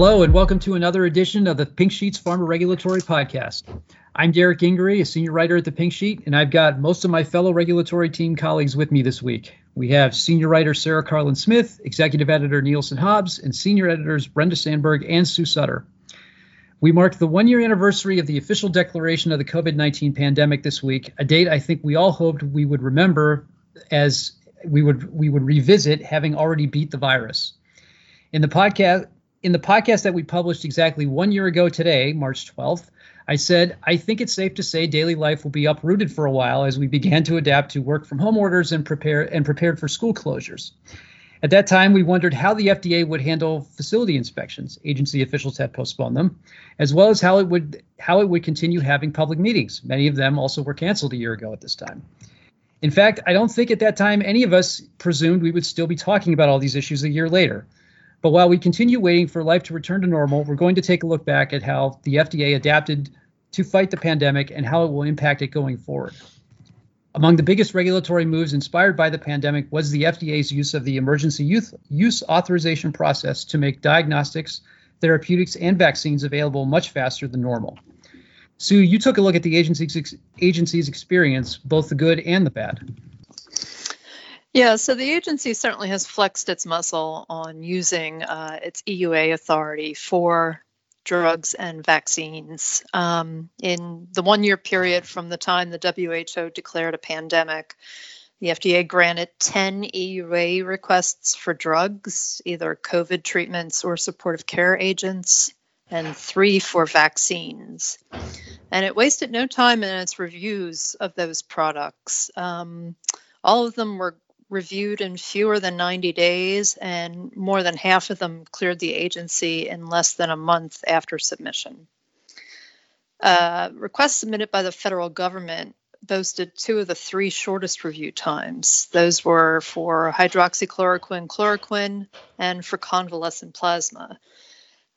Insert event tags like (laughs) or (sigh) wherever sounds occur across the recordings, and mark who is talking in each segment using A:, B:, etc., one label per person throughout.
A: Hello, and welcome to another edition of the Pink Sheets Pharma Regulatory Podcast. I'm Derek Gingery, a senior writer at the Pink Sheet, and I've got most of my fellow regulatory team colleagues with me this week. We have senior writer Sarah Karlin Smith, executive editor Nielsen Hobbs, and senior editors Brenda Sandburg and Sue Sutter. We mark the one year anniversary of the official declaration of the COVID 19 pandemic this week, a date I think we all hoped we would remember as we would we would revisit having already beat the virus. In the podcast in the podcast that we published exactly one year ago today, March 12th, I said, I think it's safe to say daily life will be uprooted for a while as we began to adapt to work from home orders and prepare and prepared for school closures. At that time, we wondered how the FDA would handle facility inspections. Agency officials had postponed them, as well as how it would how it would continue having public meetings. Many of them also were canceled a year ago at this time. In fact, I don't think at that time any of us presumed we would still be talking about all these issues a year later. But while we continue waiting for life to return to normal, we're going to take a look back at how the FDA adapted to fight the pandemic and how it will impact it going forward. Among the biggest regulatory moves inspired by the pandemic was the FDA's use of the emergency use, authorization process to make diagnostics, therapeutics, and vaccines available much faster than normal. Sue, you took a look at the agency's experience, both the good and the bad.
B: Yeah, so the agency certainly has flexed its muscle on using uh, its EUA authority for drugs and vaccines. Um, in the one year period from the time the WHO declared a pandemic, the FDA granted 10 EUA requests for drugs, either COVID treatments or supportive care agents, and three for vaccines. And it wasted no time in its reviews of those products. Um, all of them were reviewed in fewer than 90 days, and more than half of them cleared the agency in less than a month after submission. Uh, requests submitted by the federal government boasted two of the three shortest review times. Those were for hydroxychloroquine, chloroquine, and for convalescent plasma.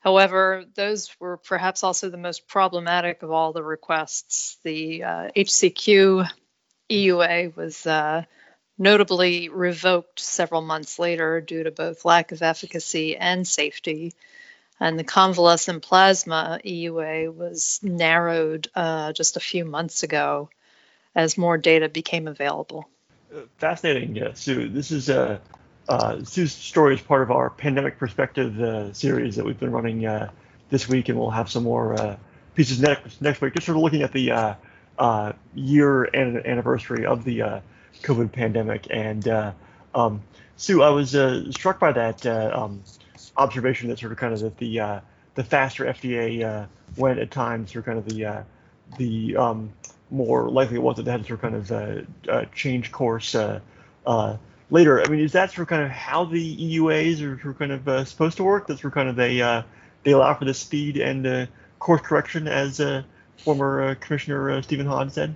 B: However, those were perhaps also the most problematic of all the requests. The uh, HCQ EUA was uh, notably revoked several months later due to both lack of efficacy and safety. And the convalescent plasma EUA was narrowed uh, just a few months ago as more data became available.
C: Uh, fascinating, yeah, Sue. This is uh, uh, Sue's story is part of our pandemic perspective uh, series that we've been running uh, this week, and we'll have some more uh, pieces next next week. Just sort of looking at the year and anniversary of the COVID pandemic. And uh, um, Sue, I was uh, struck by that uh, um, observation that sort of kind of that the uh, the faster FDA uh, went at times, through kind of the the um, more likely it was that they had to sort of kind of change course later. I mean, is that sort of kind of how the EUAs are sort of kind of supposed to work? That's sort of kind of they they allow for the speed and course correction, as former Commissioner Stephen Hahn said.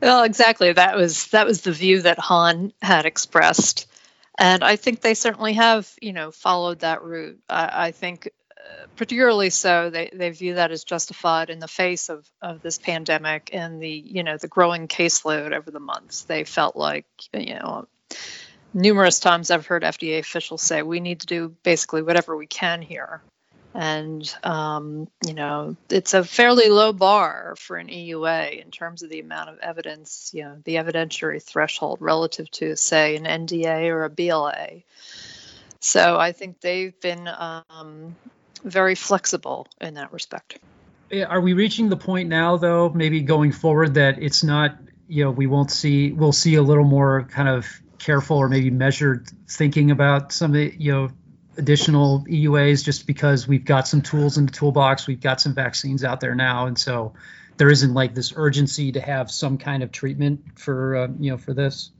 B: Well, exactly. That was that was the view that Hahn had expressed, and I think they certainly have, you know, followed that route. I, I think, uh, particularly so, they they view that as justified in the face of of this pandemic and the you know the growing caseload over the months. They felt like you know. Numerous times I've heard FDA officials say we need to do basically whatever we can here and um, you know it's a fairly low bar for an EUA in terms of the amount of evidence, you know, the evidentiary threshold relative to say an NDA or a BLA. So I think they've been um, very flexible in that respect.
A: Are we reaching the point now, though, maybe going forward, that it's not, you know, we won't see, we'll see a little more kind of careful or maybe measured thinking about some of the, you know, additional EUAs just because we've got some tools in the toolbox. We've got some vaccines out there now, and so there isn't like this urgency to have some kind of treatment for uh, you know for this.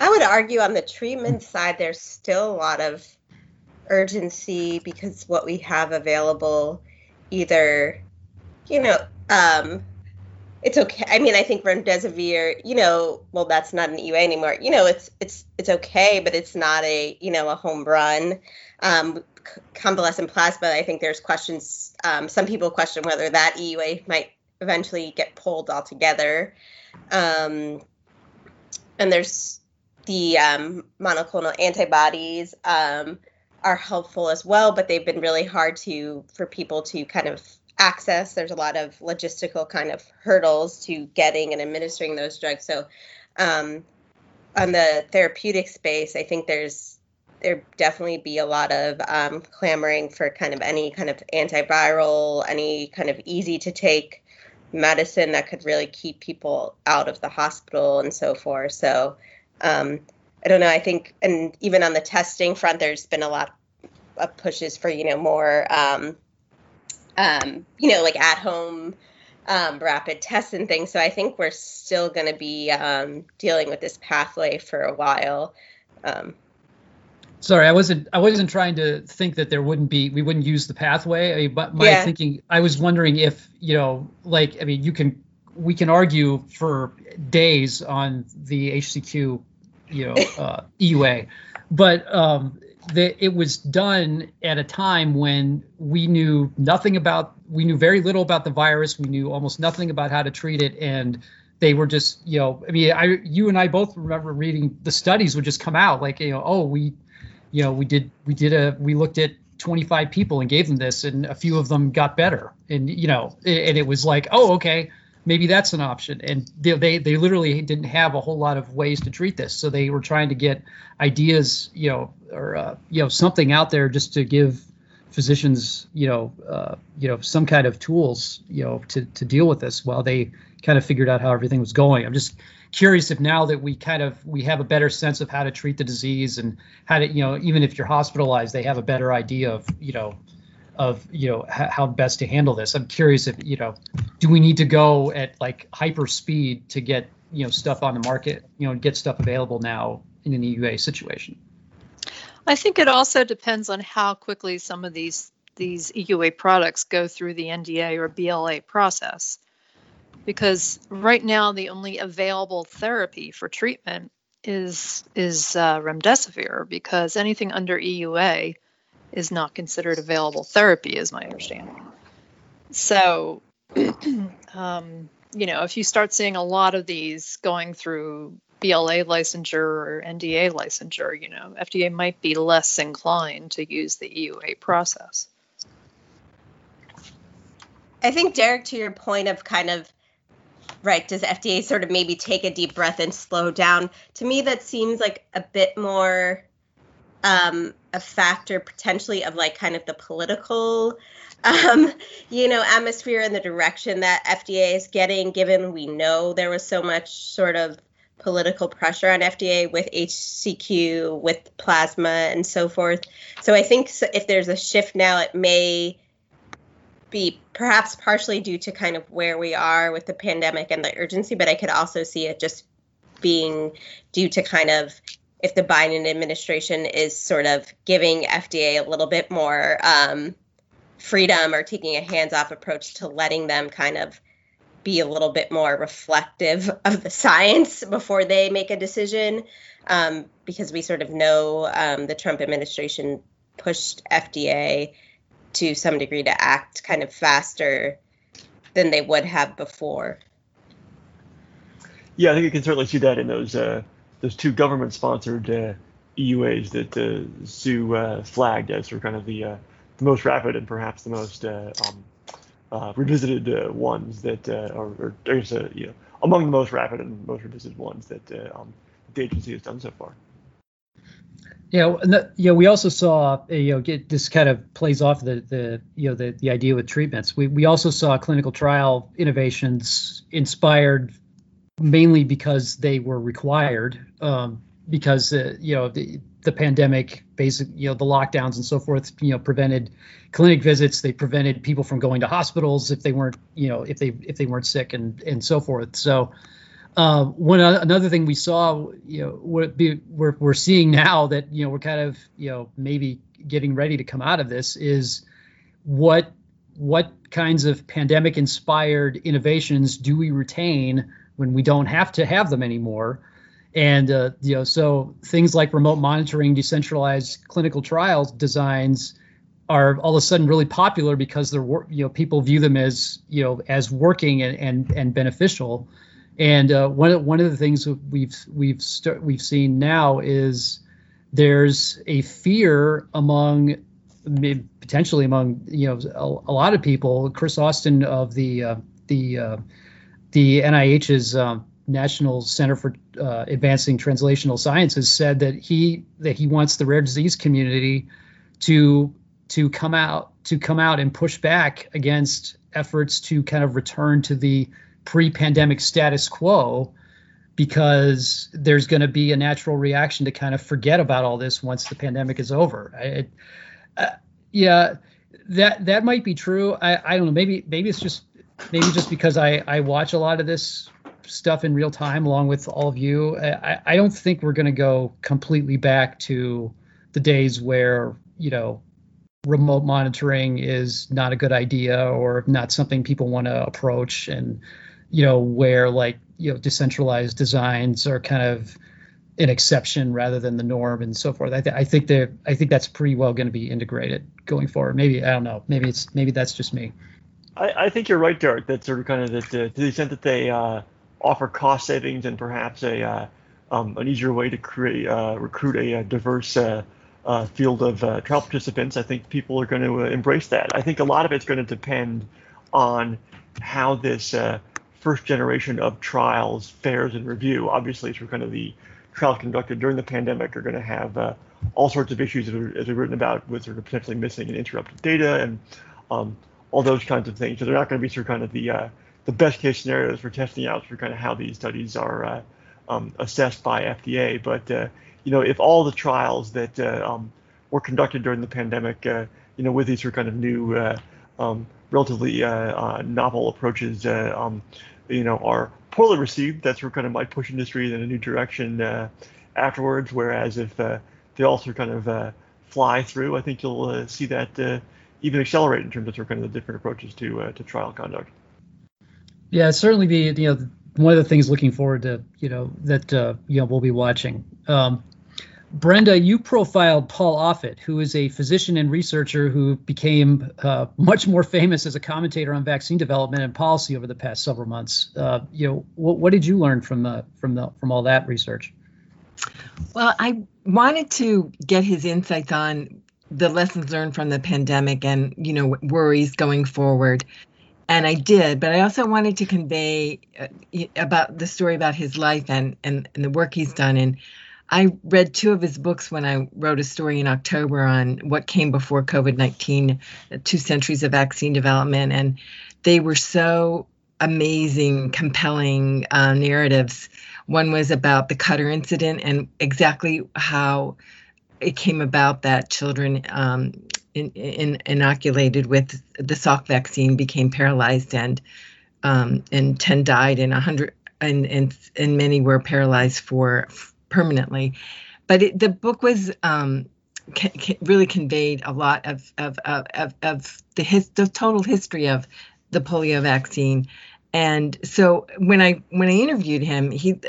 D: I would argue on the treatment side, there's still a lot of urgency because what we have available, either you know, um, it's okay. I mean, I think remdesivir, you know, well, that's not an EUA anymore. You know, it's it's it's okay, but it's not a you know a home run. Um, convalescent plasma, I think there's questions. Um, some people question whether that EUA might eventually get pulled altogether. Um, and there's the um, monoclonal antibodies. Um, are helpful as well, but they've been really hard to for people to kind of access. There's a lot of logistical kind of hurdles to getting and administering those drugs. So, um, on the therapeutic space, I think there's there definitely be a lot of um, clamoring for kind of any kind of antiviral, any kind of easy to take medicine that could really keep people out of the hospital and so forth. So um, I don't know. I think, and even on the testing front, there's been a lot of pushes for you know more, um, um, you know, like at home um, rapid tests and things. So I think we're still going to be um, dealing with this pathway for a while. Um,
A: Sorry, I wasn't. I wasn't trying to think that there wouldn't be. We wouldn't use the pathway. I mean, but my
D: Yeah.
A: thinking, I was wondering if you know, like, I mean, you can. We can argue for days on the HCQ, you know, (laughs) uh, EUA, but um, the, it was done at a time when we knew nothing about. We knew very little about the virus. We knew almost nothing about how to treat it, and they were just, you know, I mean, I, you and I both remember reading the studies would just come out like, you know, oh, we you know, we did we did a we looked at 25 people and gave them this, and a few of them got better, and you know, and it was like, oh, okay, maybe that's an option. And they they, they literally didn't have a whole lot of ways to treat this, so they were trying to get ideas, you know, or uh, you know, something out there just to give physicians, you know, uh, you know, some kind of tools, you know, to to deal with this while they kind of figured out how everything was going. I'm just curious if now that we kind of we have a better sense of how to treat the disease and how to you know even if you're hospitalized they have a better idea of you know of you know h- how best to handle this i'm curious if you know do we need to go at like hyper speed to get you know stuff on the market you know get stuff available now in an eua situation
B: I think it also depends on how quickly some of these these EUA products go through the NDA or BLA process. Because right now the only available therapy for treatment is is uh, remdesivir because anything under EUA is not considered available therapy, is my understanding. So, (clears throat) um, you know, if you start seeing a lot of these going through BLA licensure or NDA licensure, you know, FDA might be less inclined to use the EUA process.
D: I think Derek, to your point of kind of right, does FDA sort of maybe take a deep breath and slow down? To me, that seems like a bit more um, a factor potentially of like kind of the political, um, you know, atmosphere and the direction that FDA is getting. Given we know there was so much sort of political pressure on FDA with HCQ, with plasma, and so forth. So I think if there's a shift now, it may be perhaps partially due to kind of where we are with the pandemic and the urgency, but I could also see it just being due to kind of if the Biden administration is sort of giving FDA a little bit more um, freedom or taking a hands off approach to letting them kind of be a little bit more reflective of the science before they make a decision. Um, because we sort of know um, the Trump administration pushed FDA to some degree to act kind of faster than they would have before.
C: Yeah, I think you can certainly see that in those uh, those two government-sponsored uh, EUAs that uh, Sue uh, flagged as of kind of the, uh, the most rapid and perhaps the most uh, um, uh, revisited uh, ones that are, or I guess, you know, among the most rapid and most revisited ones that um, the agency has done so far.
A: Yeah, and the, yeah. We also saw, you know, get this kind of plays off the the you know the the idea with treatments. We we also saw clinical trial innovations inspired mainly because they were required, um, because uh, you know the the pandemic, basic you know the lockdowns and so forth, you know, prevented clinic visits. They prevented people from going to hospitals if they weren't you know if they if they weren't sick and and so forth. So. Uh, one o- another thing we saw, you know, be, we're we're seeing now that you know we're kind of you know maybe getting ready to come out of this is what what kinds of pandemic inspired innovations do we retain when we don't have to have them anymore and uh, you know so things like remote monitoring decentralized clinical trials designs are all of a sudden really popular because they're you know people view them as you know as working and and, and beneficial and uh, one of one of the things we've we've st- we've seen now is there's a fear among potentially among you know a, a lot of people. Chris Austin of the uh, the uh, the NIH's um, National Center for uh, Advancing Translational Sciences said that he that he wants the rare disease community to to come out to come out and push back against efforts to kind of return to the pre-pandemic status quo because there's going to be a natural reaction to kind of forget about all this once the pandemic is over. I, uh, yeah, that that might be true. I, I don't know. Maybe maybe it's just maybe just because I I watch a lot of this stuff in real time along with all of you. I, I don't think we're going to go completely back to the days where you know remote monitoring is not a good idea or not something people want to approach and you know where like you know decentralized designs are kind of an exception rather than the norm and so forth. I, th- I think that I think that's pretty well going to be integrated going forward. Maybe I don't know. Maybe it's maybe that's just me.
C: I, I think you're right, Derek. That sort of kind of that uh, to the extent that they uh, offer cost savings and perhaps a uh, um, an easier way to create uh, recruit a, a diverse uh, uh, field of trial participants, I think people are going to embrace that. I think a lot of it's going to depend on how this first generation of trials fares in review. Obviously, through kind of the trials conducted during the pandemic are going to have uh, all sorts of issues as we've written about with sort of potentially missing and interrupted data and um, all those kinds of things. So they're not going to be sort of kind of the uh, the best case scenarios for testing out for kind of how these studies are uh, um, assessed by FDA. But uh, you know, if all the trials that uh, um, were conducted during the pandemic, uh, you know, with these sort of kind of new, um, relatively novel approaches, um, you know, are poorly received, that's what kind of might push industry in a new direction uh, afterwards. Whereas if uh, they also kind of uh, fly through, I think you'll uh, see that uh, even accelerate in terms of, sort of kind of the different approaches to uh, to trial conduct.
A: Yeah, certainly the you know one of the things looking forward to you know that uh, you know we'll be watching. Um, Brenda, you profiled Paul Offit, who is a physician and researcher who became uh, much more famous as a commentator on vaccine development and policy over the past several months. Uh, you know, what, what, did you learn from the from the from all that research?
E: Well, I wanted to get his insights on the lessons learned from the pandemic and you know worries going forward and I did, but I also wanted to convey uh, about the story about his life and, and and the work he's done and I read two of his books when I wrote a story in October on what came before COVID 19, two centuries of vaccine development. And they were so amazing, compelling uh, narratives. One was about the Cutter incident and exactly how it came about that children um, in, in, inoculated with the Salk vaccine became paralyzed and um, and 10 died and 100 and, and and many were paralyzed for permanently. But it, the book was um, ca- ca- really conveyed a lot of of of, of the his, the total history of the polio vaccine. And so when I when I interviewed him, he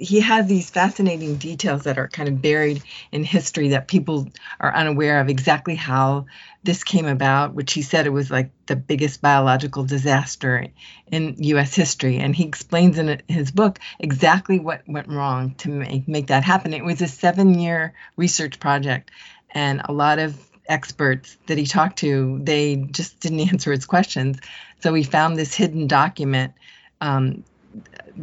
E: he has these fascinating details that are kind of buried in history that people are unaware of exactly how this came about, which he said it was like the biggest biological disaster in U.S. history. And he explains in his book exactly what went wrong to make, make that happen. It was a seven year research project, and a lot of experts that he talked to, they just didn't (laughs) answer his questions. So he found this hidden document um,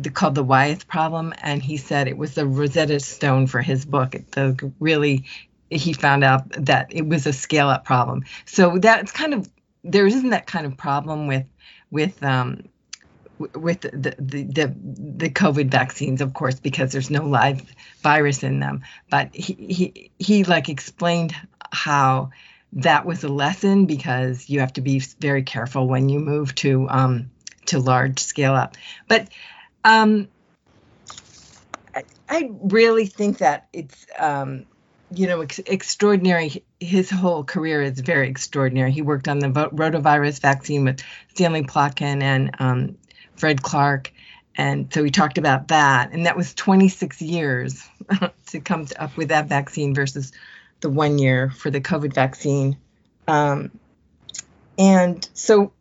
E: the, called the Wyeth problem, and he said it was the Rosetta Stone for his book. The really, he found out that it was a scale up problem. So that's kind of there isn't that kind of problem with with um, with the, the, the the COVID vaccines, of course, because there's no live virus in them. But he he he like explained how that was a lesson because you have to be very careful when you move to um, to large scale up. But um, I, I, really think that it's um, you know ex- extraordinary. His whole career is very extraordinary. He worked on the rotavirus vaccine with Stanley Plotkin and um, Fred Clark. And so we talked about that. And that was 26 years (laughs) to come up with that vaccine versus the one year for the COVID vaccine. Um, and so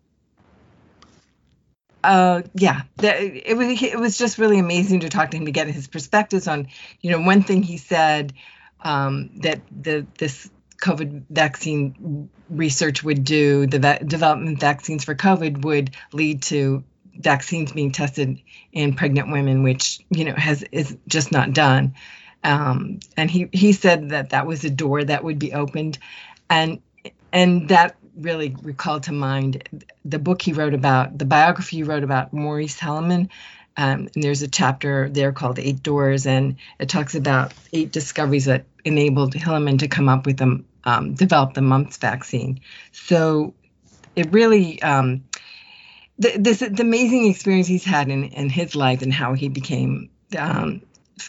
E: uh, yeah, the, it was it was just really amazing to talk to him to get his perspectives on, you know, one thing he said um, that the this COVID vaccine research would do, the va- development vaccines for COVID would lead to vaccines being tested in pregnant women, which you know has is just not done. Um, and he he said that that was a door that would be opened, and and that really recalled to mind the book he wrote about the biography he wrote about Maurice Hilleman. Um, and there's a chapter there called Eight Doors, and it talks about eight discoveries that enabled Hilleman to come up with them, um, develop the mumps vaccine. So it really um, the, this the amazing experience he's had in, in his life and how he became um,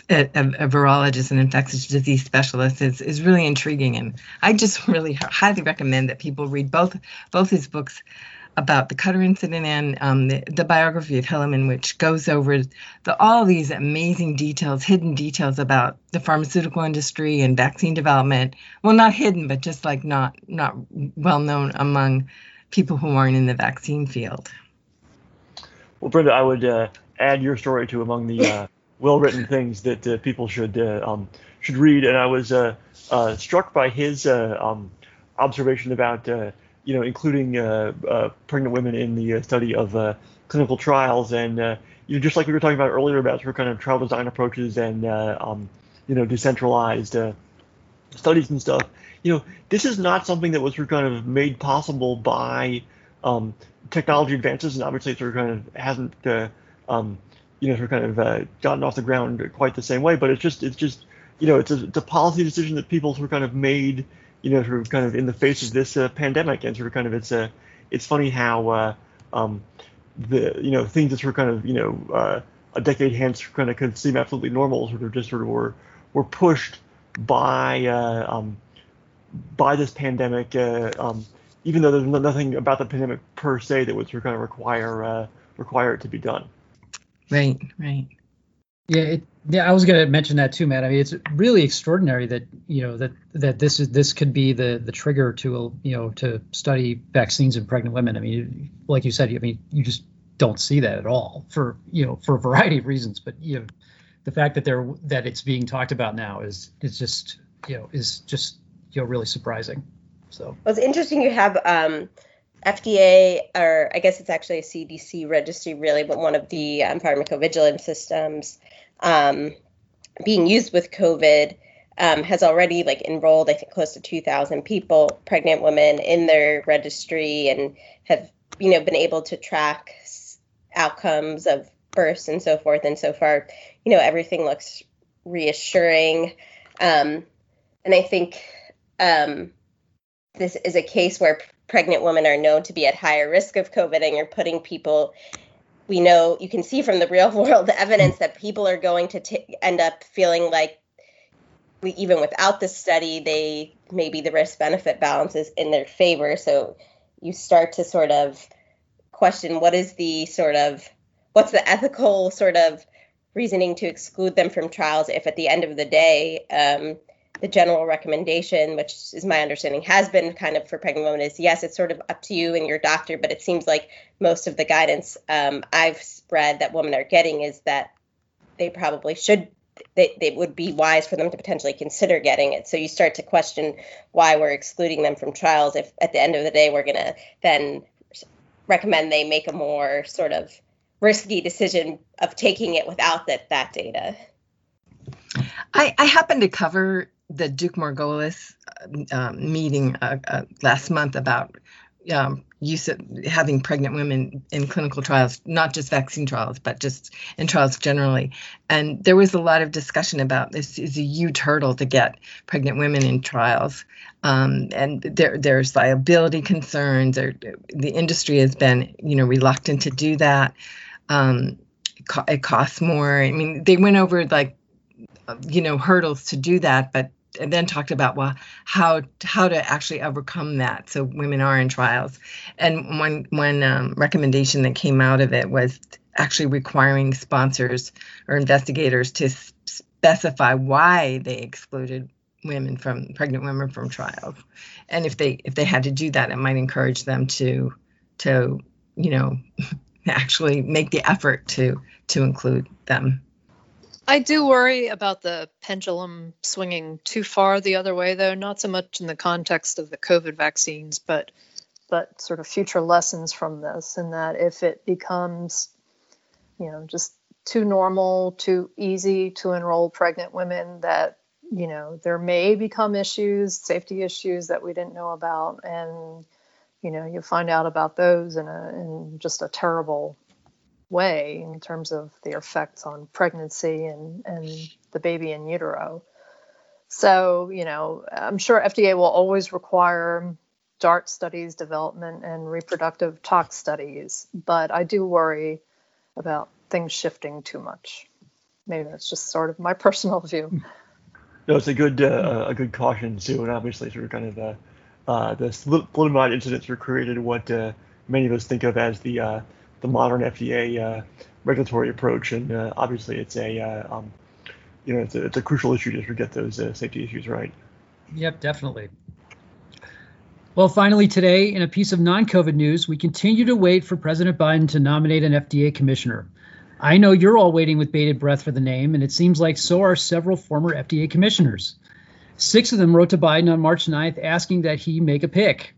E: a, a, virologist and infectious disease specialist is, is really intriguing and I just (laughs) really highly recommend that people read both both his books about the Cutter incident and um, the, the, biography of Hilleman, which goes over the, all these amazing details, hidden details about the pharmaceutical industry and vaccine development. Well, not hidden, but just like not not well known among people who aren't in the vaccine field.
C: Well, Brenda, I would uh, add your story to among the uh, (laughs) well-written things that uh, people should uh, um, should read. And I was uh, uh, struck by his um, observation about you know including pregnant women in the study of clinical trials, and you know just like we were talking about earlier about of kind of trial design approaches and um, you know decentralized studies and stuff. You know, this is not something that was kind of made possible by um, technology advances, and obviously it sort of kind of hasn't, uh, um, you know, sort of kind of uh, gotten off the ground quite the same way. But it's just, it's just, you know, it's a, it's a policy decision that people sort of kind of made, you know, sort of kind of in the face of this uh, pandemic, and sort of kind of it's a, uh, it's funny how, uh, um, the, you know, things that sort of kind of, you know, uh, a decade hence kind of could seem absolutely normal, sort of just sort of were, were pushed by, um, by this pandemic. Um, even though there's nothing about the pandemic per se that would kind of require uh, require it to be done.
E: Right, right.
A: Yeah, it, yeah. I was going to mention that too, Matt. I mean, it's really extraordinary that you know that that this is this could be the the trigger to you know to study vaccines in pregnant women. I mean, like you said, I mean, you just don't see that at all for you know for a variety of reasons. But you know, the fact that they're that it's being talked about now is is just you know is just you know really surprising. So
D: well, it's interesting you have um, FDA, or I guess it's actually a CDC registry, really, but one of the um, pharmacovigilance systems um, being used with COVID um, has already like enrolled, I think, close to 2,000 people, pregnant women, in their registry, and have you know been able to track outcomes of births and so forth. And so far, you know, everything looks reassuring. Um, and I think um, this is a case where pregnant women are known to be at higher risk of COVID, and you're putting people. We know you can see from the real (laughs) world evidence that people are going to t- end up feeling like, even without the study, they maybe the risk benefit balance is in their favor. So you start to sort of question what is the sort of what's the ethical sort of reasoning to exclude them from trials if at the end of the day um, the general recommendation, which is my understanding, has been kind of for pregnant women, is yes, it's sort of up to you and your doctor, but it seems like most of the guidance um, I've read that women are getting is that they probably should, they, they would be wise for them to potentially consider getting it. So you start to question why we're excluding them from trials if at the end of the day we're going to then recommend they make a more sort of risky decision of taking it without that, that data.
E: I, I happen to cover the Duke Margolis um, meeting uh, uh, last month about um, use of having pregnant women in clinical trials, not just vaccine trials, but just in trials generally. And there was a lot of discussion about this is a huge hurdle to get pregnant women in trials. Um, and there, there's liability concerns. Or the industry has been, you know, reluctant to do that. Um, it, it costs more. I mean, they went over like, you know, hurdles to do that, but and then talked about well how how to actually overcome that. So women are in trials. And one one um, recommendation that came out of it was actually requiring sponsors or investigators to specify why they excluded women from pregnant women from trials and if they if they had to do that it might encourage them to to you know (laughs) actually make the effort to to include them
B: I do worry about the pendulum swinging too far the other way, though, not so much in the context of the COVID vaccines, but but sort of future lessons from this, and that if it becomes, you know, just too normal, too easy to enroll pregnant women, that you know there may become issues, safety issues that we didn't know about, and you know you find out about those in a in just a terrible way in terms of their effects on pregnancy and and the baby in utero. So you know I'm sure FDA will always require DART studies, development, and reproductive tox studies, but I do worry about things shifting too much. Maybe that's just sort of my (laughs) personal view.
C: No, it's a good uh, a good caution too, and obviously sort of kind of uh, uh, the thalidomide incidents were created what uh, many of us think of as the uh, the modern FDA uh, regulatory approach, and uh, obviously it's a uh, um, you know it's a, it's a crucial issue to get those safety issues right.
A: Yep, definitely. Well, finally, today, in a piece of non COVID news, we continue to wait for President Biden to nominate an FDA commissioner. I know you're all waiting with bated breath for the name, and it seems like so are several former FDA commissioners. Six of them wrote to Biden on March 9th asking that he make a pick.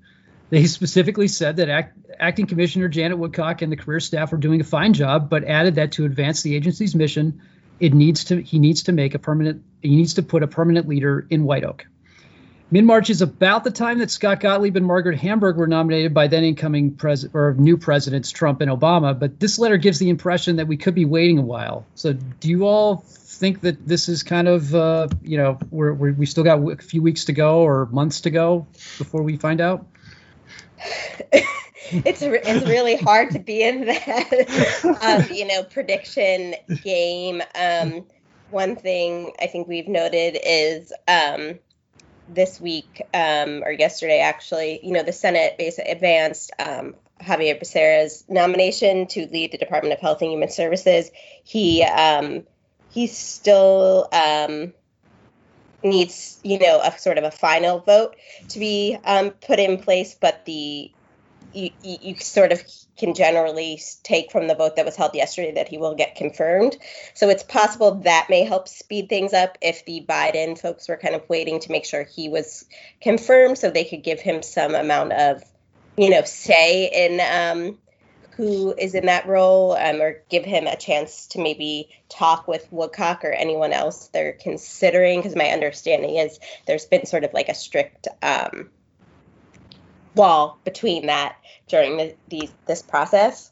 A: They specifically said that act, acting commissioner Janet Woodcock and the career staff were doing a fine job, but added that to advance the agency's mission, it needs to he needs to make a permanent he needs to put a permanent leader in White Oak. Mid March is about the time that Scott Gottlieb and Margaret Hamburg were nominated by then incoming president or new presidents Trump and Obama. But this letter gives the impression that we could be waiting a while. So do you all think that this is kind of uh, you know we're, we're, we still got a few weeks to go or months to go before we find out?
D: It's it's really hard to be in that (laughs) um, you know prediction game. Um, one thing I think we've noted is um, this week um, or yesterday, actually, you know, the Senate basically advanced um, Xavier Becerra's nomination to lead the Department of Health and Human Services. He um, he's still needs, you know, a sort of a final vote to be um, put in place, but the you, you sort of can generally take from the vote that was held yesterday that he will get confirmed. So it's possible that may help speed things up if the Biden folks were kind of waiting to make sure he was confirmed so they could give him some amount of, you know, say in um, who is in that role um, or give him a chance to maybe talk with Woodcock or anyone else they're considering. Because my understanding is there's been sort of like a strict um, wall between that during the, this process.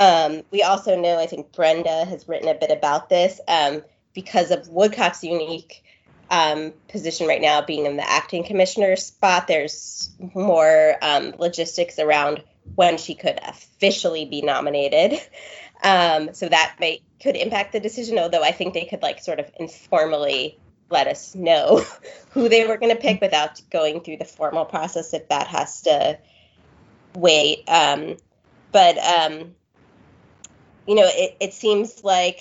D: Um, we also know, I think Brenda has written a bit about this um, because of Woodcock's unique um, position right now, being in the acting commissioner spot. There's more um, logistics around when she could officially be nominated. Um, so that may could impact the decision, although I think they could like sort of informally let us know (laughs) who they were going to pick without going through the formal process if that has to wait. Um, but, um, you know, it, it seems like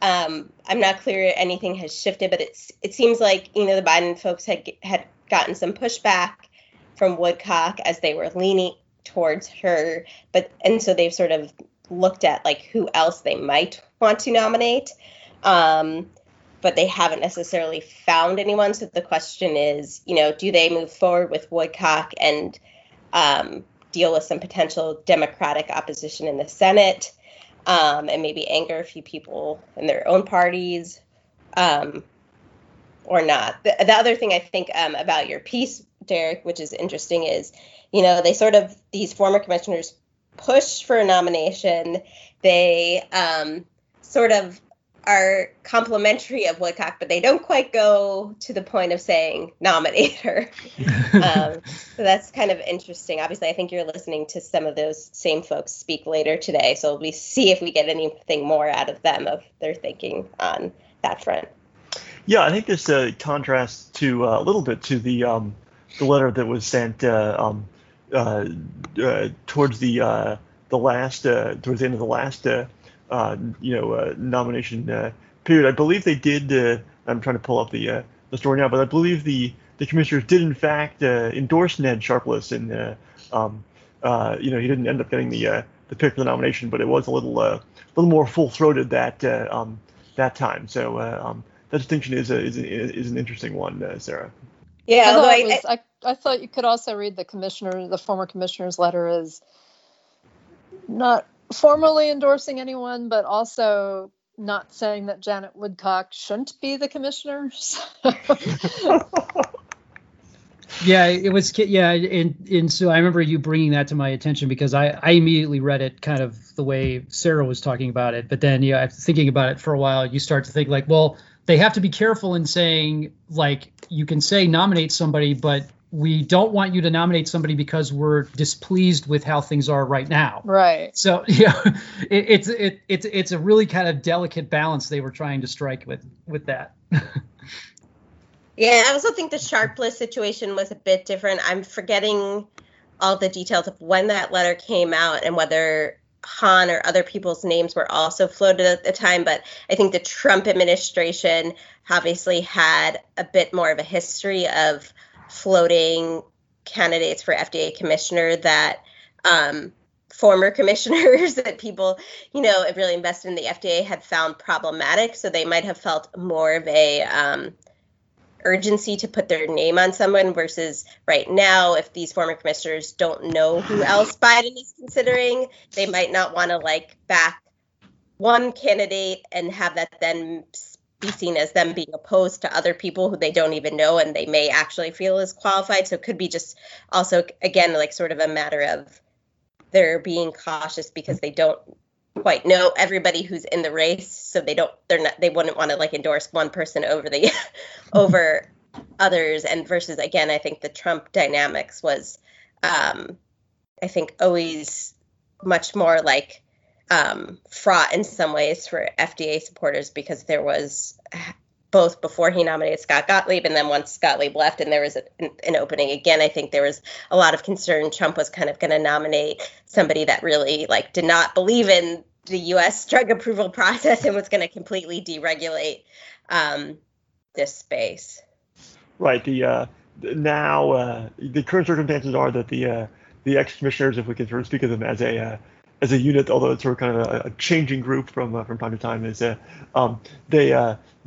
D: um, I'm not clear anything has shifted, but it's it seems like, you know, the Biden folks had, had gotten some pushback from Woodcock as they were leaning towards her. But, and so they've sort of looked at like who else they might want to nominate. Um, but they haven't necessarily found anyone. So the question is, you know, do they move forward with Woodcock and um, deal with some potential Democratic opposition in the Senate um, and maybe anger a few people in their own parties um, or not? The, the, other thing I think um, about your piece, Derek, which is interesting, is, you know, they sort of, these former commissioners push for a nomination. They um, sort of are complimentary of Woodcock, but they don't quite go to the point of saying nominate her. (laughs) um, so that's kind of interesting. Obviously, I think you're listening to some of those same folks speak later today, so we see if we get anything more out of them of their thinking on that front.
C: Yeah, I think this uh, contrasts to uh, a little bit to the um, the letter that was sent uh, um, uh, uh, towards the uh, the last towards the end of the last uh, you know uh, nomination uh, period. I believe they did. Uh, I'm trying to pull up the uh, the story now, but I believe the the commissioners did in fact endorse Ned Sharpless, and um, you know he didn't end up getting the the pick for the nomination, but it was a little a little more full throated that um, that time. So uh, um, that distinction is a, is, a, is an interesting one, uh, Sarah.
D: Yeah,
B: I, thought
D: I,
B: it was, I, I thought you could also read the commissioner, the former commissioner's letter as not formally endorsing anyone, but also not saying that Janet Woodcock shouldn't be the commissioner. (laughs) So,
A: Yeah, it was. Yeah, and and so I remember you bringing that to my attention because I I immediately read it kind of the way Sarah was talking about it, but then yeah, after thinking about it for a while, you start to think like, well, they have to be careful in saying like you can say nominate somebody, but we don't want you to nominate somebody because we're displeased with how things are right now.
B: right.
A: So (laughs) yeah, it, it's it, it's it's a really kind of delicate balance they were trying to strike with with that.
D: Yeah, I also think the Sharpless situation was a bit different. I'm forgetting all the details of when that letter came out and whether Hahn or other people's names were also floated at the time, but I think the Trump administration obviously had a bit more of a history of floating candidates for FDA commissioner that um, former (laughs) commissioners that people, you know, have really invested in the FDA had found problematic. So they might have felt more of a um, urgency to put their name on someone versus right now if these former commissioners don't know who mm-hmm. else Biden is considering they might not want to like back one candidate and have that then be seen as them being opposed to other people who they don't even know and they may actually feel is qualified. So it could be just also again like sort of a matter of they're being cautious because they don't quite know everybody who's in the race so they don't they're not they wouldn't want to like endorse one person over the (laughs) over others and versus again i think the trump dynamics was um i think always much more like um fraught in some ways for fda supporters because there was (sighs) both before he nominated Scott Gottlieb and then once Gottlieb left and there was an, an opening again, I think there was a lot of concern Trump was kind of going to nominate somebody that really like did not believe in the U.S. drug approval (laughs) process and was going to completely deregulate um, this space.
C: Right. The uh, now uh, the current circumstances are that the uh, the ex commissioners, if we can sort of speak of them as a uh, as a unit, although it's sort of kind of a, a changing group from uh, from time to time, is uh, um, they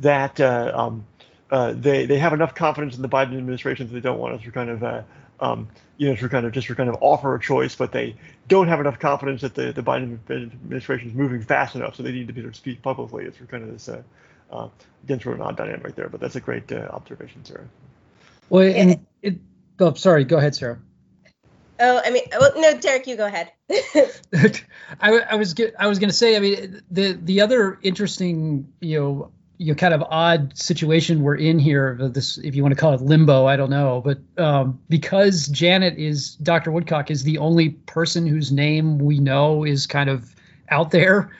C: that um, they they have enough confidence in the Biden administration that they don't want us to kind of um, you know to kind of just to kind of offer a choice, but they don't have enough confidence that the, the Biden administration is moving fast enough, so they need to be sort of speak publicly. It's kind of this uh, uh, again sort of an odd dynamic there, but that's a great uh, observation, Sarah.
A: Well, and it, oh, sorry, go ahead, Sarah.
D: Oh, I mean, well, no, Derek, you go ahead. (laughs) (laughs)
A: I, I was I was going to say, I mean, the the other interesting, you know, you know, kind of odd situation we're in here. This, if you want to call it limbo, I don't know, but um, because Janet is Dr. Woodcock is the only person whose name we know is kind of out there.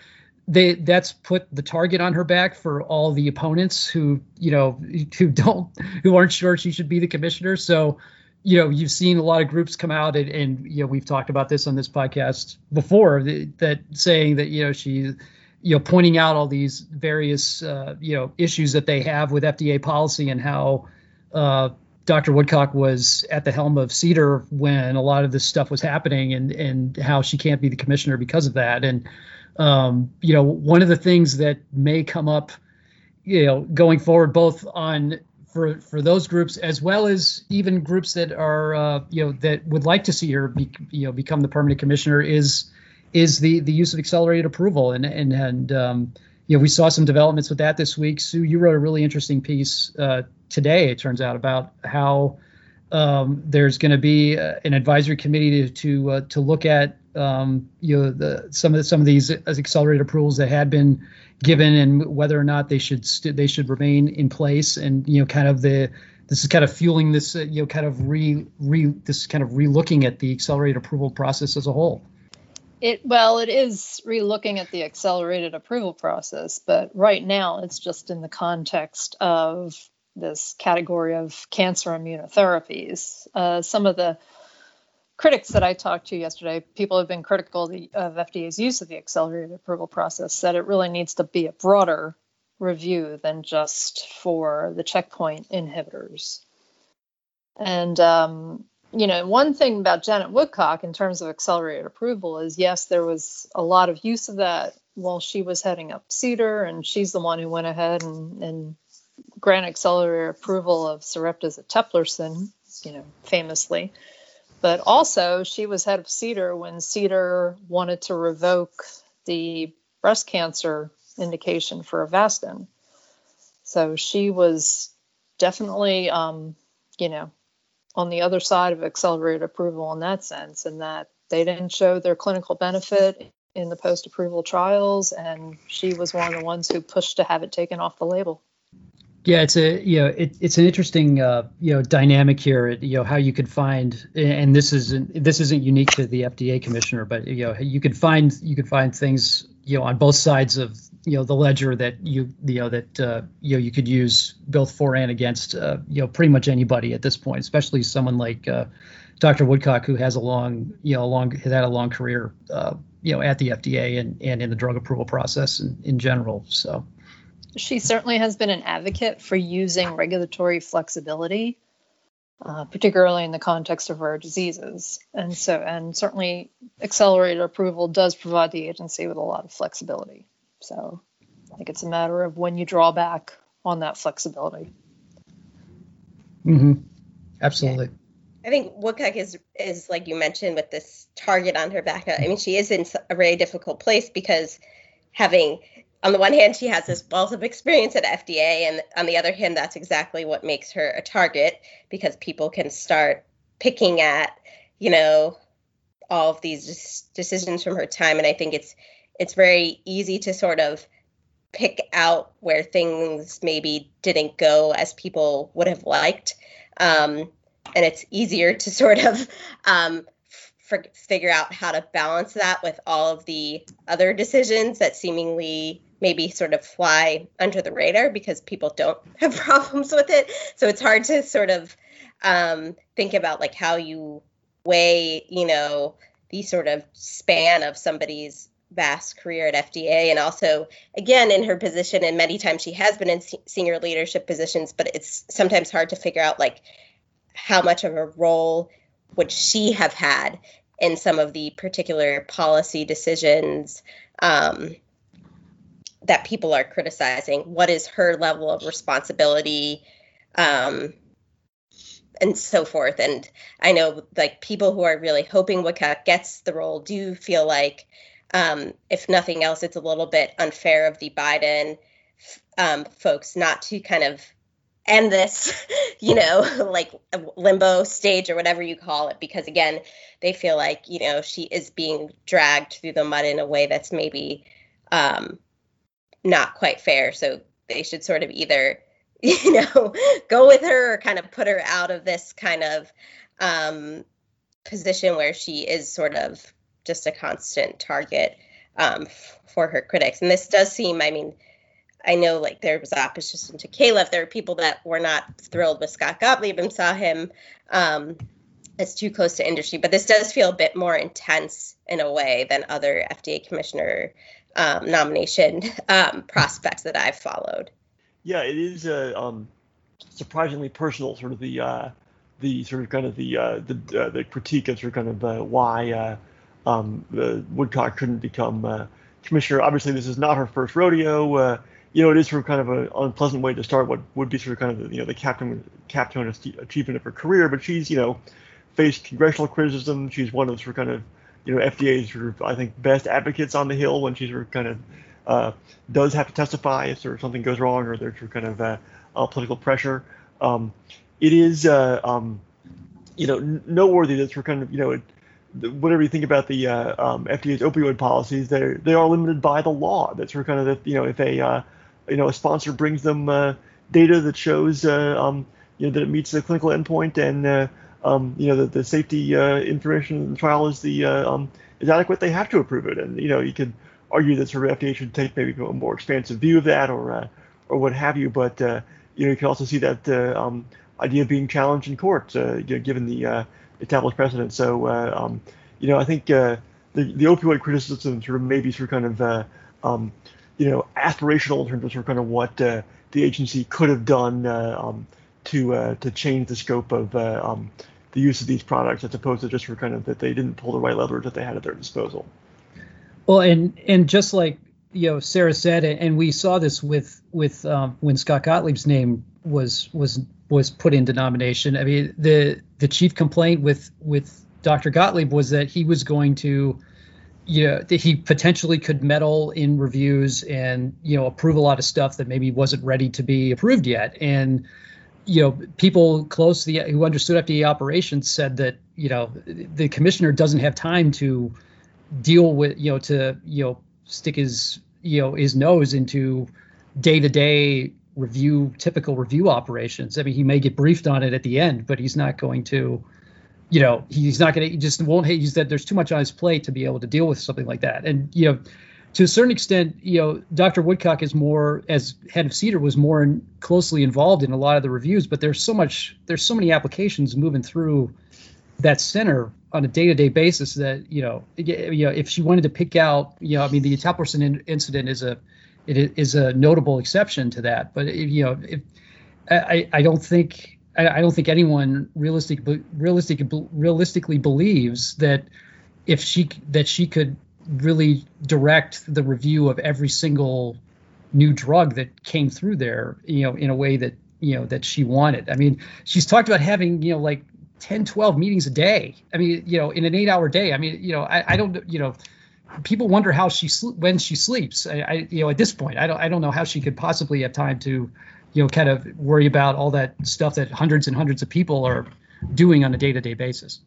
A: They that's put the target on her back for all the opponents who you know (laughs) who don't who aren't sure she should be the commissioner. So you know you've seen a lot of groups come out and, and you know we've talked about this on this podcast before that, that saying that you know she you know pointing out all these various uh, you know issues that they have with FDA policy and how uh, Dr. Woodcock was at the helm of CDER when a lot of this stuff was happening and and how she can't be the commissioner because of that and um, you know one of the things that may come up you know going forward both on for for those groups as well as even groups that are uh, you know that would like to see her be, you know become the permanent commissioner is is the the use of accelerated approval and and and um, you know we saw some developments with that this week. Sue, you wrote a really interesting piece uh, today. It turns out about how um, there's going to be uh, an advisory committee to to, uh, to look at um, you know the some of the, some of these accelerated approvals that had been given and whether or not they should st- they should remain in place and you know kind of the this is kind of fueling this uh, you know kind of re re this kind of re-looking at the accelerated approval process as a whole.
B: It well, it is relooking at the accelerated approval process, but right now it's just in the context of this category of cancer immunotherapies. Uh, some of the critics that I talked to yesterday, people have been critical of, the, of FDA's use of the accelerated approval process, said it really needs to be a broader review than just for the checkpoint inhibitors. And um, you know, one thing about Janet Woodcock in terms of accelerated approval is yes, there was a lot of use of that while she was heading up CDER, and she's the one who went ahead and, and granted accelerated approval of Sarepta's eteplirsen, you know, famously. But also, she was head of CDER when CDER wanted to revoke the breast cancer indication for Avastin. So she was definitely, um, you know, on the other side of accelerated approval in that sense, and that they didn't show their clinical benefit in the post approval trials, and she was one of the ones who pushed to have it taken off the label.
A: Yeah, it's a you know it, it's an interesting uh, you know dynamic here. You know how you could find, and this isn't this isn't unique to the FDA commissioner, but you know you could find you could find things you know on both sides of you know the ledger that you you know that uh, you know you could use both for and against uh, you know pretty much anybody at this point, especially someone like uh, Dr. Woodcock who has a long you know a long has had a long career uh, you know at the FDA and and in the drug approval process in, in general. So
B: she certainly has been an advocate for using regulatory flexibility. Uh, particularly in the context of rare diseases. And so, and certainly accelerated approval does provide the agency with a lot of flexibility. So I think it's a matter of when you draw back on that flexibility.
A: Mm-hmm. Absolutely.
D: I think Woodcock is is like you mentioned with this target on her back. I mean, she is in a very difficult place because having on the one hand she has this wealth of experience at FDA, and on the other hand, that's exactly what makes her a target because people can start picking at you know all of these decisions from her time, and I think it's it's very easy to sort of pick out where things maybe didn't go as people would have liked. Um, and it's easier to sort of um, figure out how to balance that with all of the other decisions that seemingly maybe sort of fly under the radar because people don't (laughs) have problems with it. So it's hard to sort of um, think about like how you weigh, you know, the sort of span of somebody's vast career at FDA and also again in her position and many times she has been in senior leadership positions but it's sometimes hard to figure out like how much of a role would she have had in some of the particular policy decisions um, that people are criticizing what is her level of responsibility um, and so forth. And i know like people who are really hoping Woodcock gets the role do feel like um, if nothing else, it's a little bit unfair of the Biden um, folks not to kind of end this, (laughs) you know, (laughs) like limbo stage or whatever you call it, because again, they feel like, you know, she is being dragged through the mud in a way that's maybe um, not quite fair. So they should sort of either, (laughs) you know, go with her or kind of put her out of this kind of um, position where she is sort of just a constant target um, for her critics. And this does seem, I mean, I know like there was opposition to Califf. There were people that were not thrilled with Scott Gottlieb and saw him um, as too close to industry. But this does feel a bit more intense in a way than other FDA commissioner um, nomination um, prospects that I've followed.
C: Yeah, it is uh, um, surprisingly personal, sort of the uh, the sort of kind of the uh, the, uh, the critique of sort of kind of uh, why um, Woodcock couldn't become commissioner. Obviously, this is not her first rodeo. You know, it is sort of kind of an unpleasant way to start what would be sort of kind of the, you know the captain captain achievement of her career. But she's you know faced congressional criticism. She's one of sort of kind of you know FDA's sort of I think best advocates on the Hill when she sort of kind of uh, does have to testify if sort of something goes wrong or there's sort of kind of uh, political pressure. Um, it is uh, um, you know noteworthy that sort of kind of you know it, whatever you think about the uh, um, FDA's opioid policies, they they are limited by the law. That's sort of kind of that you know if a uh, you know a sponsor brings them data that shows um, you know that it meets the clinical endpoint and um, you know that the safety uh, information in the trial is the um, is adequate, they have to approve it. And you know you could argue that sort of FDA should take maybe a more expansive view of that or or what have you. But you know you can also see that um, idea being challenged in court, you know, given the established precedent. So, uh, um, you know, I think uh, the, the opioid criticism sort of maybe sort of kind of, uh, um, you know, aspirational in terms of sort of kind of what uh, the agency could have done uh, um, to uh, to change the scope of the use of these products, as opposed to just for kind of that they didn't pull the right levers that they had at their disposal.
A: Well, and and just like you know Sarah said, and we saw this with with um, when Scott Gottlieb's name was was was put into nomination. I mean, the the chief complaint with with Dr. Gottlieb was that he was going to, you know, that he potentially could meddle in reviews and you know approve a lot of stuff that maybe wasn't ready to be approved yet. And you know, people close to the who understood FDA operations said that you know the commissioner doesn't have time to deal with you know to you know stick his you know his nose into day to day review typical review operations. I mean, he may get briefed on it at the end, but he's not going to, you know, he's not going to. He just won't. He's that there's too much on his plate to be able to deal with something like that. And you know, to a certain extent, you know, Dr. Woodcock is more as head of CDER was more in, closely involved in a lot of the reviews. But there's so much. There's so many applications moving through that center on a day-to-day basis that you know, you know, if she wanted to pick out, you know, I mean, the Eteplirsen in, incident is a it is a notable exception to that. But you know, if, I, I don't think I, don't think anyone realistic, realistic, realistically believes that if she that she could really direct the review of every single new drug that came through there, you know, in a way that you know that she wanted. I mean, she's talked about having you know like 10, 12 meetings a day. I mean, you know, in an eight-hour day. I mean, you know, I, I don't, you know people wonder how she when she sleeps. I, I, you know at this point I don't I don't know how she could possibly have time to you know kind of worry about all that stuff that hundreds and hundreds of people are doing on a day to day basis.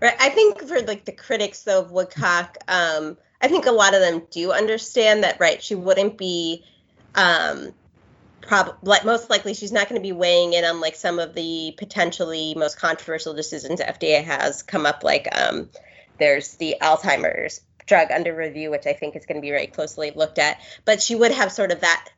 D: Right. I think for like the critics though of Woodcock, um, I think a lot of them do understand that. Right. She wouldn't be. Um, prob- like most likely she's not going to be weighing in on like some of the potentially most controversial decisions FDA has come up like um, there's the Alzheimer's drug under review, which I think is going to be very closely looked at. But she would have sort of that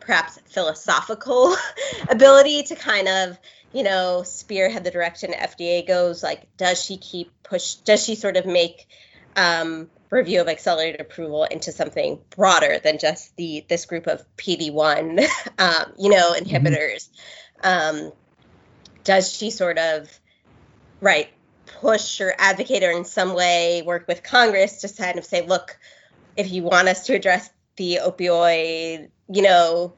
D: perhaps philosophical (laughs) ability to kind of you know spearhead the direction FDA goes. Like, does she keep push? Does she sort of make um, review of accelerated approval into something broader than just the this group of PD1, (laughs) um, you know, mm-hmm. inhibitors? Mm-hmm. Um, does she sort of right push or advocate or in some way work with Congress to kind of say, look, if you want us to address the opioid, you know,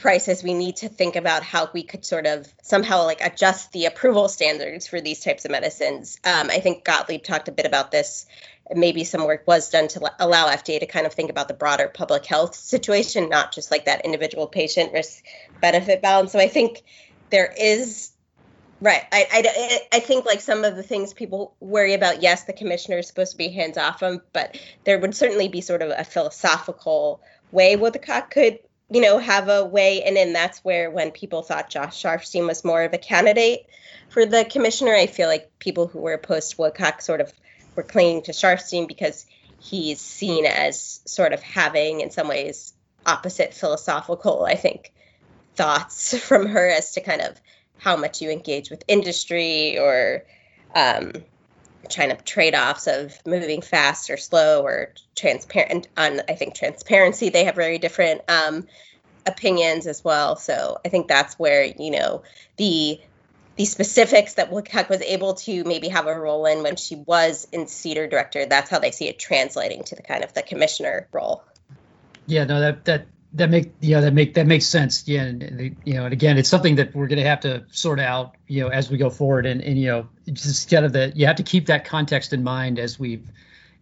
D: crisis, we need to think about how we could sort of somehow like adjust the approval standards for these types of medicines. Um, I think Gottlieb talked a bit about this. Maybe some work was done to allow FDA to kind of think about the broader public health situation, not just like that individual patient risk benefit balance. So I think there is Right. I, I, I think like some of the things people worry about, yes, the commissioner is supposed to be hands off but there would certainly be sort of a philosophical way Woodcock could, you know, have a way. And then that's where when people thought Josh Sharfstein was more of a candidate for the commissioner, I feel like people who were opposed to Woodcock sort of were clinging to Sharfstein because he's seen as sort of having, in some ways, opposite philosophical, I think, thoughts (laughs) from her as to kind of how much you engage with industry or um, trying to trade-offs of moving fast or slow or transparent on i think transparency they have very different um, opinions as well. So i think that's where you know the the specifics that Woodcock was able to maybe have a role in when she was in CDER director that's how they see it translating to the kind of the commissioner role.
A: Yeah no that that that make yeah that make that makes sense. Yeah and, you know and again it's something that we're going to have to sort out you know as we go forward. And and you know just kind of the you have to keep that context in mind as we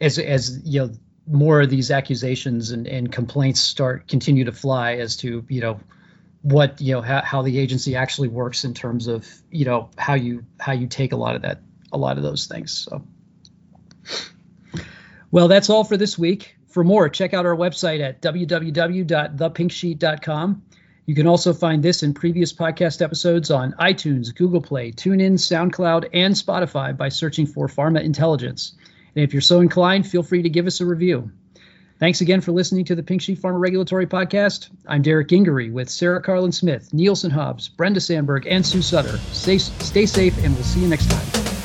A: as as you know more of these accusations and, and complaints start continue to fly as to you know what you know how, how the agency actually works in terms of you know how you how you take a lot of that a lot of those things so. Well that's all for this week for more, check out our website at www.thepinksheet.com. You can also find this and previous podcast episodes on iTunes, Google Play, TuneIn, SoundCloud, and Spotify by searching for Pharma Intelligence. And if you're so inclined, feel free to give us a review. Thanks again for listening to the Pink Sheet Pharma Regulatory Podcast. I'm Derek Gingery with Sarah Karlin Smith, Nielsen Hobbs, Brenda Sandburg, and Sue Sutter. Stay, stay safe, and we'll see you next time.